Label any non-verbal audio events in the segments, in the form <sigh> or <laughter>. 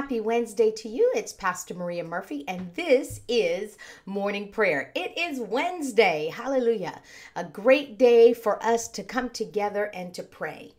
happy Wednesday to you. It's Pastor Maria Murphy, and this is morning prayer. It is Wednesday. Hallelujah. A great day for us to come together and to pray.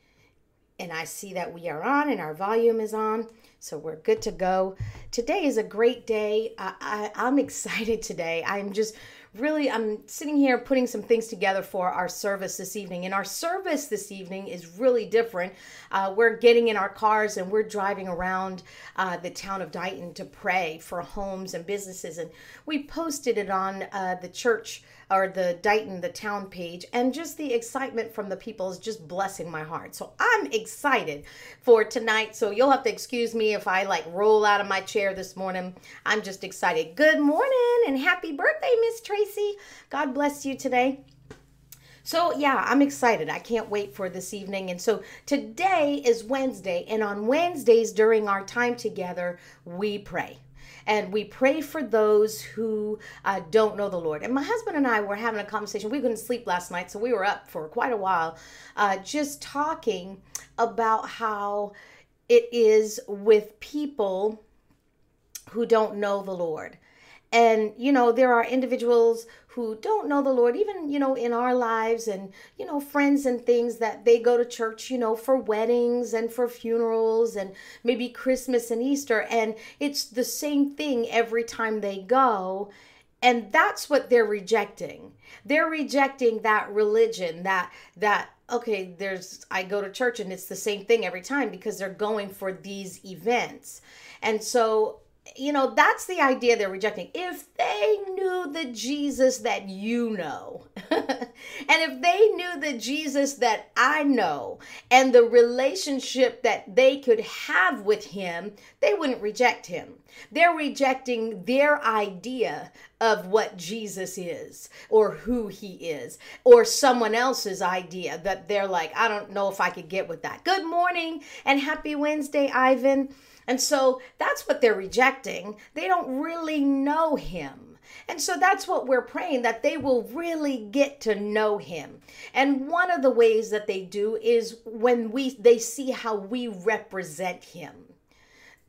And I see that we are on and our volume is on. So we're good to go. Today is a great day. I, I, I'm <laughs> excited today. I'm just really i'm sitting here putting some things together for our service this evening and our service this evening is really different uh, we're getting in our cars and we're driving around uh, the town of dighton to pray for homes and businesses and we posted it on uh, the church or the Dighton, the town page, and just the excitement from the people is just blessing my heart. So I'm excited for tonight. So you'll have to excuse me if I like roll out of my chair this morning. I'm just excited. Good morning and happy birthday, Miss Tracy. God bless you today. So, yeah, I'm excited. I can't wait for this evening. And so, today is Wednesday, and on Wednesdays during our time together, we pray and we pray for those who uh, don't know the Lord. And my husband and I were having a conversation. We couldn't sleep last night, so we were up for quite a while, uh, just talking about how it is with people who don't know the Lord. And, you know, there are individuals who don't know the Lord, even, you know, in our lives and, you know, friends and things that they go to church, you know, for weddings and for funerals and maybe Christmas and Easter. And it's the same thing every time they go. And that's what they're rejecting. They're rejecting that religion, that, that, okay, there's, I go to church and it's the same thing every time because they're going for these events. And so you know, that's the idea they're rejecting. If they knew the Jesus that you know, <laughs> and if they knew the Jesus that I know, and the relationship that they could have with him, they wouldn't reject him. They're rejecting their idea of what Jesus is or who he is or someone else's idea that they're like, I don't know if I could get with that. Good morning and happy Wednesday, Ivan. And so that's what they're rejecting. They don't really know him. And so that's what we're praying that they will really get to know him. And one of the ways that they do is when we they see how we represent him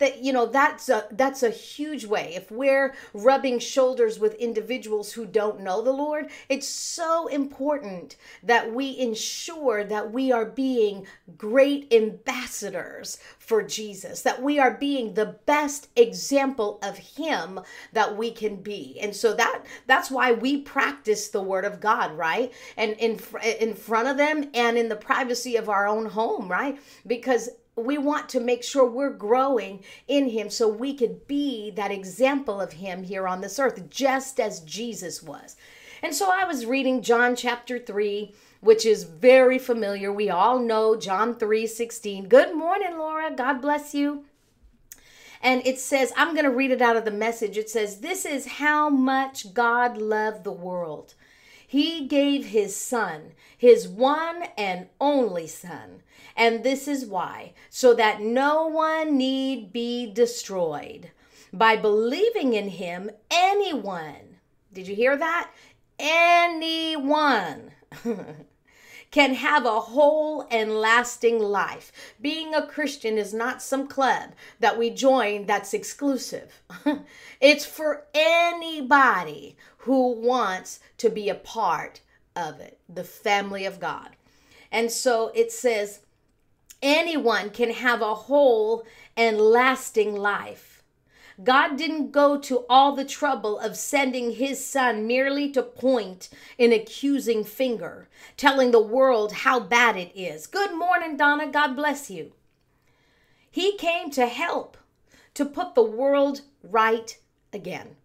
that you know that's a that's a huge way. If we're rubbing shoulders with individuals who don't know the lord it's so important that we ensure that we are being great ambassadors for jesus that we are being the best example of him that we can be. And so that that's why we practice the word of god right? And in in front of them and in the privacy of our own home right? Because we want to make sure we're growing in him so we could be that example of him here on this earth just as Jesus was. And so I was reading John chapter 3 which is very familiar. We all know John 3:16. Good morning, Laura. God bless you. And it says, I'm going to read it out of the message. It says, This is how much God loved the world. He gave his son, his one and only son. And this is why, so that no one need be destroyed. By believing in him, anyone, did you hear that? Anyone <laughs> can have a whole and lasting life. Being a Christian is not some club that we join that's exclusive. <laughs> it's for anybody who wants to be a part of it, the family of God. And so it says, anyone can have a whole and lasting life. God didn't go to all the trouble of sending his son merely to point an accusing finger, telling the world how bad it is. Good morning, Donna. God bless you. He came to help, to put the world right again.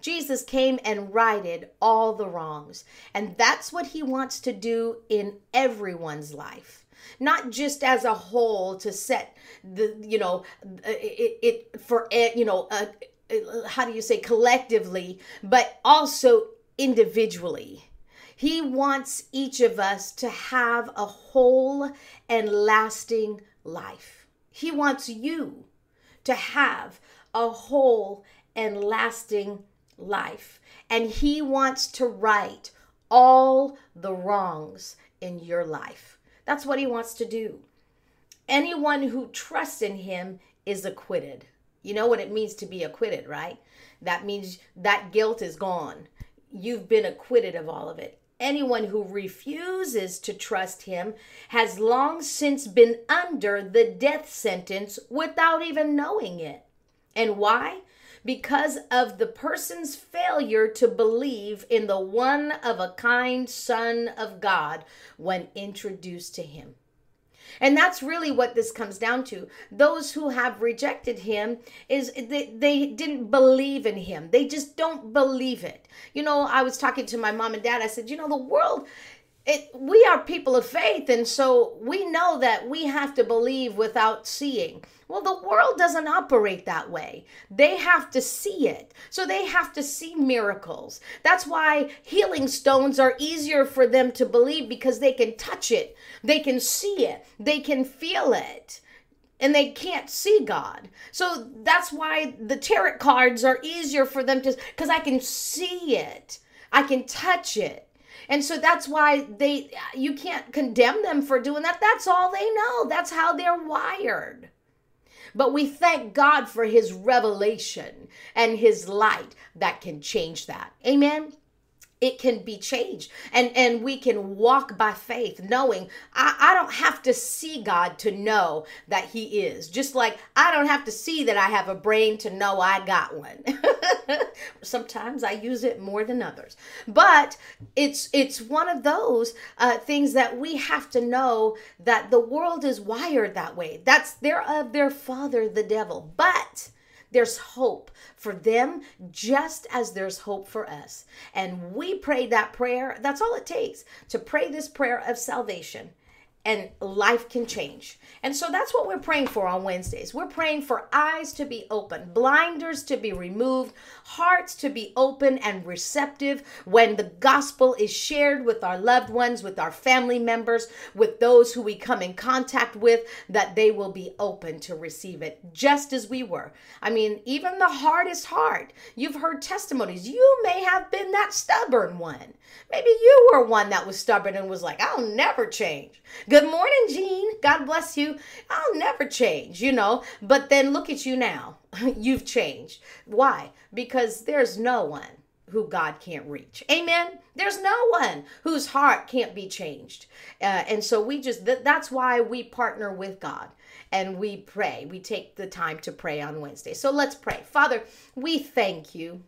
Jesus came and righted all the wrongs. And that's what he wants to do in everyone's life. Not just as a whole to set the, you know, uh, it, it for, eh, you know, uh, uh, how do you say collectively, but also individually. He wants each of us to have a whole and lasting life. He wants you to have a whole and lasting life. And He wants to right all the wrongs in your life. That's what He wants to do. Anyone who trusts in Him is acquitted. You know what it means to be acquitted, right? That means that guilt is gone. You've been acquitted of all of it. Anyone who refuses to trust him has long since been under the death sentence without even knowing it. And why? Because of the person's failure to believe in the one of a kind Son of God when introduced to him. And that's really what this comes down to. Those who have rejected him is they, they didn't believe in him. They just don't believe it. You know, I was talking to my mom and dad. I said, you know, the world it, we are people of faith, and so we know that we have to believe without seeing. Well, the world doesn't operate that way. They have to see it. So they have to see miracles. That's why healing stones are easier for them to believe because they can touch it, they can see it, they can feel it and they can't see God. So that's why the tarot cards are easier for them to because I can see it. I can touch it. And so that's why they you can't condemn them for doing that. That's all they know. That's how they're wired. But we thank God for his revelation and his light that can change that. Amen it can be changed and and we can walk by faith knowing I, I don't have to see god to know that he is just like i don't have to see that i have a brain to know i got one <laughs> <laughs> sometimes i use it more than others but it's it's one of those uh, things that we have to know that the world is wired that way that's their of their father the devil but there's hope for them just as there's hope for us. And we pray that prayer. That's all it takes to pray this prayer of salvation and life can change. And so that's what we're praying for on Wednesdays. We're praying for eyes to be open, blinders to be removed, hearts to be open and receptive when the gospel is shared with our loved ones, with our family members, with those who we come in contact with, that they will be open to receive it just as we were. I mean, even the hardest heart, you've heard testimonies. You may have been that stubborn one. Maybe you were one that was stubborn and was like, I'll never change. Good morning, Jean. God bless you. I'll never change, you know. But then look at you now. <laughs> You've changed. Why? Because there's no one who God can't reach. Amen. There's no one whose heart can't be changed. Uh, and so we just, th- that's why we partner with God and we pray. We take the time to pray on Wednesday. So let's pray. Father, we thank you.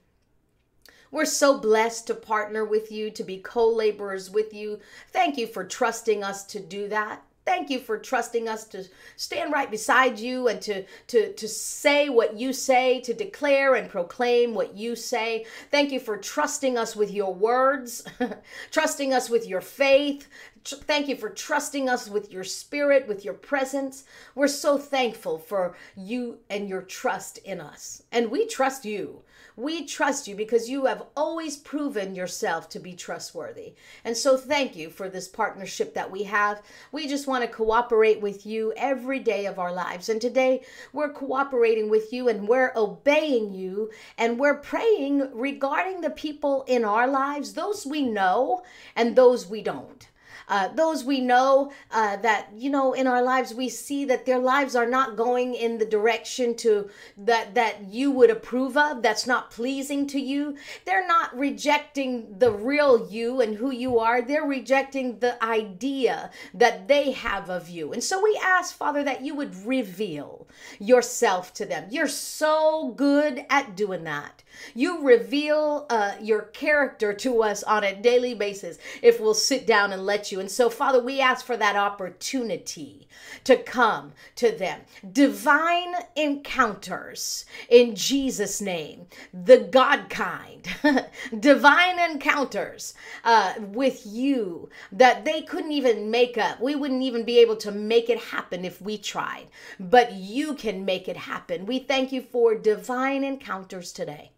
We're so blessed to partner with you, to be co laborers with you. Thank you for trusting us to do that. Thank you for trusting us to stand right beside you and to, to, to say what you say, to declare and proclaim what you say. Thank you for trusting us with your words, <laughs> trusting us with your faith. Thank you for trusting us with your spirit, with your presence. We're so thankful for you and your trust in us. And we trust you. We trust you because you have always proven yourself to be trustworthy. And so thank you for this partnership that we have. We just want to cooperate with you every day of our lives. And today we're cooperating with you and we're obeying you and we're praying regarding the people in our lives, those we know and those we don't uh, those we know uh, that you know in our lives we see that their lives are not going in the direction to that that you would approve of that's not pleasing to you. They're not rejecting the real you and who you are. They're rejecting the idea that they have of you. And so we ask father that you would reveal yourself to them. You're so good at doing that you reveal uh, your character to us on a daily basis if we'll sit down and let you. And so, Father, we ask for that opportunity to come to them. Divine encounters in Jesus' name, the God kind. <laughs> Divine encounters uh, with you that they couldn't even make up. We wouldn't even be able to make it happen if we tried, but you can make it happen. We thank you for divine encounters today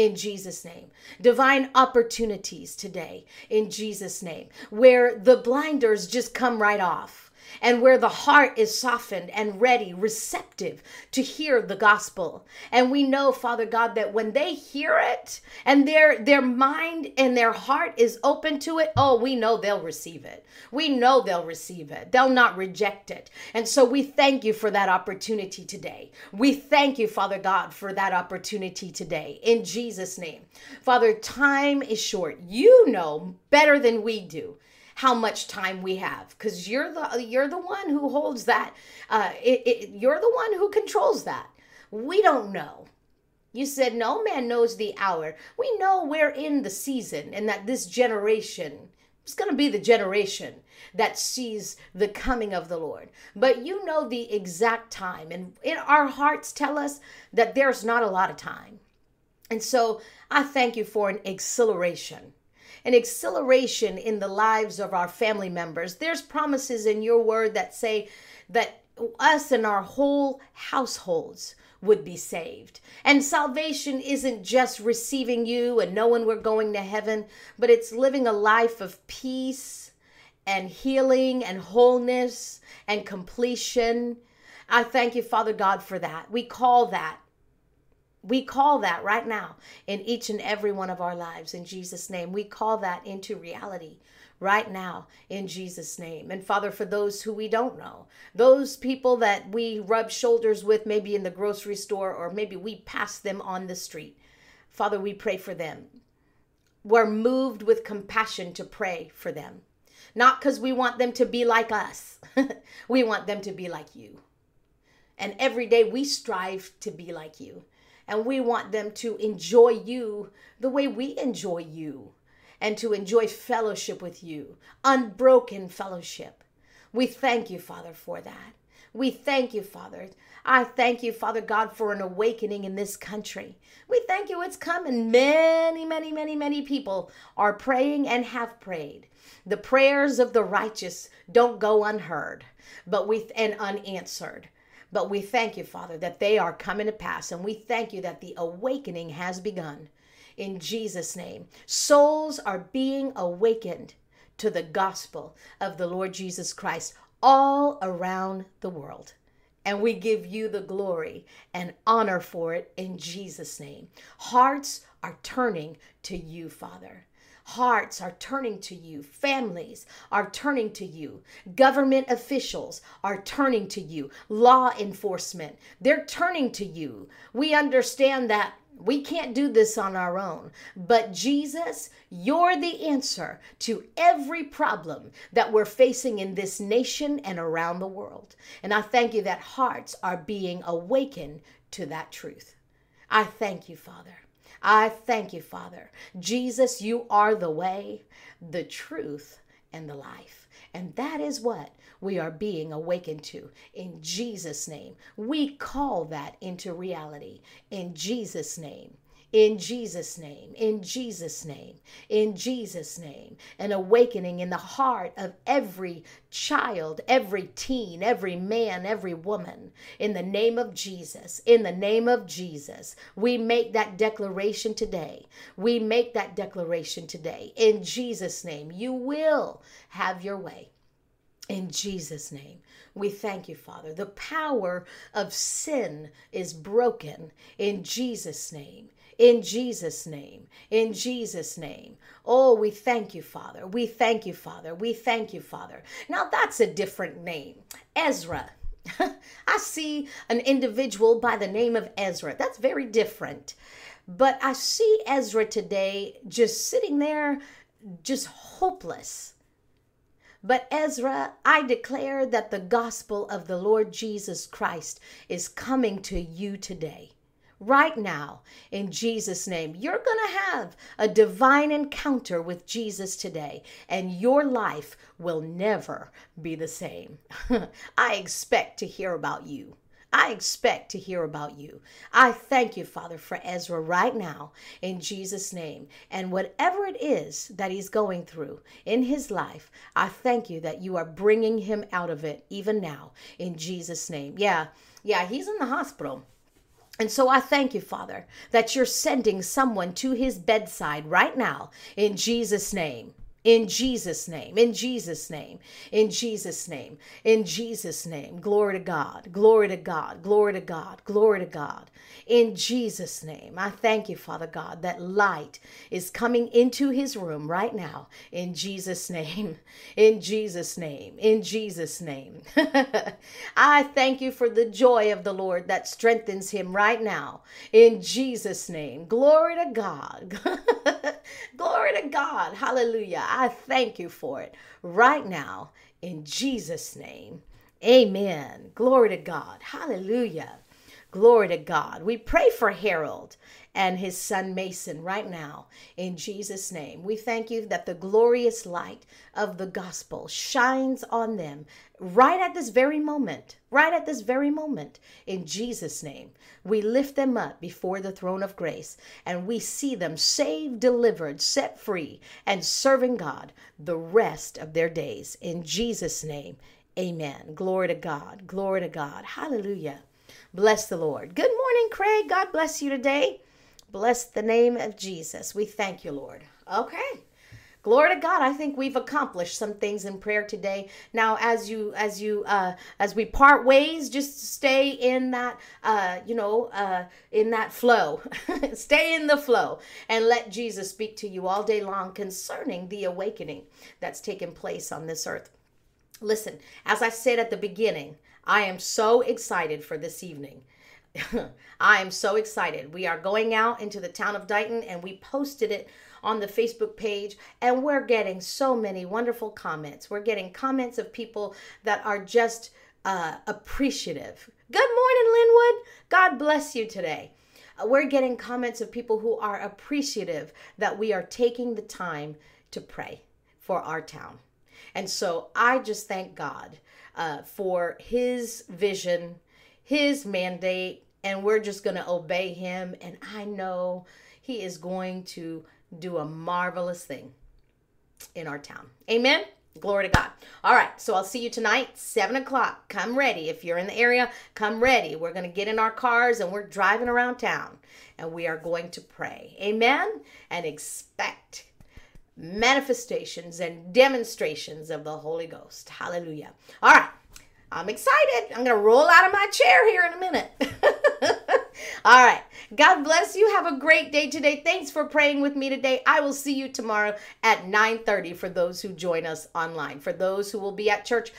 in Jesus' name. Divine opportunities today in Jesus' name, where the blinders just come right off and where the heart is softened and ready, receptive to hear the gospel. And we know, Father God, that when they hear it and their their mind and their heart is open to it, oh, we know they'll receive it. We know they'll receive it. They'll not reject it. And so we thank you for that opportunity today. We thank you, Father God, for that opportunity today in Jesus' name. Father, time is short. You know better than we do how much time we have because you're the you're the one who holds that uh, it, it, you're the one who controls that. We don't know. You said no man knows the hour. We know we're in the season and that this generation is going to be the generation that sees the coming of the lord. But you know the exact time and in our hearts tell us that there's not a lot of time. And so i thank you for an acceleration an acceleration in the lives of our family members. There's promises in your word that say that us and our whole households would be saved. And salvation isn't just receiving you and knowing we're going to heaven, but it's living a life of peace and healing and wholeness and completion. I thank you, Father God, for that. We call that we call that right now in each and every one of our lives in Jesus' name. We call that into reality right now in Jesus' name. And Father, for those who we don't know, those people that we rub shoulders with, maybe in the grocery store or maybe we pass them on the street, Father, we pray for them. We're moved with compassion to pray for them. Not because we want them to be like us, <laughs> we want them to be like you. And every day we strive to be like you and we want them to enjoy you the way we enjoy you and to enjoy fellowship with you, unbroken fellowship. We thank you, Father, for that. We thank you, Father. I thank you, Father God, for an awakening in this country. We thank you, it's coming. Many, many, many, many people are praying and have prayed. The prayers of the righteous don't go unheard, but with and unanswered. But we thank you, Father, that they are coming to pass. And we thank you that the awakening has begun. In Jesus' name, souls are being awakened to the gospel of the Lord Jesus Christ all around the world. And we give you the glory and honor for it in Jesus' name. Hearts are turning to you, Father. Hearts are turning to you. Families are turning to you. Government officials are turning to you. Law enforcement, they're turning to you. We understand that we can't do this on our own. But Jesus, you're the answer to every problem that we're facing in this nation and around the world. And I thank you that hearts are being awakened to that truth. I thank you, Father. I thank you, Father. Jesus, you are the way, the truth, and the life. And that is what we are being awakened to in Jesus' name. We call that into reality in Jesus' name in Jesus' name, in Jesus' name, in Jesus' name. An awakening in the heart of every child, every teen, every man, every woman. In the name of Jesus, in the name of Jesus, we make that declaration today. We make that declaration today. In Jesus' name, you will have your way. In Jesus' name, we thank you, Father. The power of sin is broken in Jesus' name in Jesus' name. In Jesus' name. Oh, we thank you, Father. We thank you, Father. We thank you, Father. Now that's a different name. Ezra. <laughs> I see an individual by the name of Ezra. That's very different. But I see Ezra today just sitting there, just hopeless. But Ezra, I declare that the gospel of the Lord Jesus Christ is coming to you today right now in Jesus' name. You're going to have a divine encounter with Jesus today, and your life will never be the same. <laughs> I expect to hear about you. I expect to hear about you. I thank you, Father, for Ezra right now in Jesus' name. And whatever it is that he's going through in his life, I thank you that you are bringing him out of it even now in Jesus' name. Yeah, yeah, he's in the hospital. And so I thank you, Father, that you're sending someone to his bedside right now in Jesus' name. In Jesus' name, in Jesus' name, in Jesus' name, in Jesus' name. Glory to God, glory to God, glory to God, glory to God. In Jesus' name, I thank you, Father God, that light is coming into his room right now. In Jesus' name, <laughs> in Jesus' name, in Jesus' name. <laughs> I thank you for the joy of the Lord that strengthens him right now. In Jesus' name, glory to God. <laughs> glory to God. Hallelujah. I thank you for it right now in Jesus' name. Amen. Glory to God. Hallelujah. Glory to God. We pray for Harold and his son Mason right now in Jesus' name. We thank you that the glorious light of the gospel shines on them right at this very moment, right at this very moment in Jesus' name. We lift them up before the throne of grace and we see them saved, delivered, set free, and serving God the rest of their days in Jesus' name. Amen. Glory to God. Glory to God. Hallelujah. Bless the Lord. Good morning, Craig. God bless you today. Bless the name of Jesus. We thank you, Lord. Okay. Glory to God. I think we've accomplished some things in prayer today. Now, as you as you uh as we part ways, just stay in that uh, you know, uh in that flow. <laughs> stay in the flow and let Jesus speak to you all day long concerning the awakening that's taken place on this earth. Listen, as I said at the beginning, I am so excited for this evening. <laughs> I am so excited. We are going out into the town of Dighton and we posted it on the Facebook page and we're getting so many wonderful comments. We're getting comments of people that are just uh, appreciative. Good morning, Linwood. God bless you today. Uh, we're getting comments of people who are appreciative that we are taking the time to pray for our town. And so I just thank God uh, for his vision his mandate and we're just going to obey him. And I know he is going to do a marvelous thing in our town. Amen. Glory to God. All right. So I'll see you tonight, 7 o'clock. Come ready. If you're in the area, come ready. We're going to get in our cars and we're driving around town and we are going to pray. Amen. And expect manifestations and demonstrations of the Holy Ghost. Hallelujah. All right. I'm excited. I'm going to roll out of my chair here in a minute. <laughs> All right. God bless you. Have a great day today. Thanks for praying with me today. I will see you tomorrow at 9:30 for those who join us online. For those who will be at church,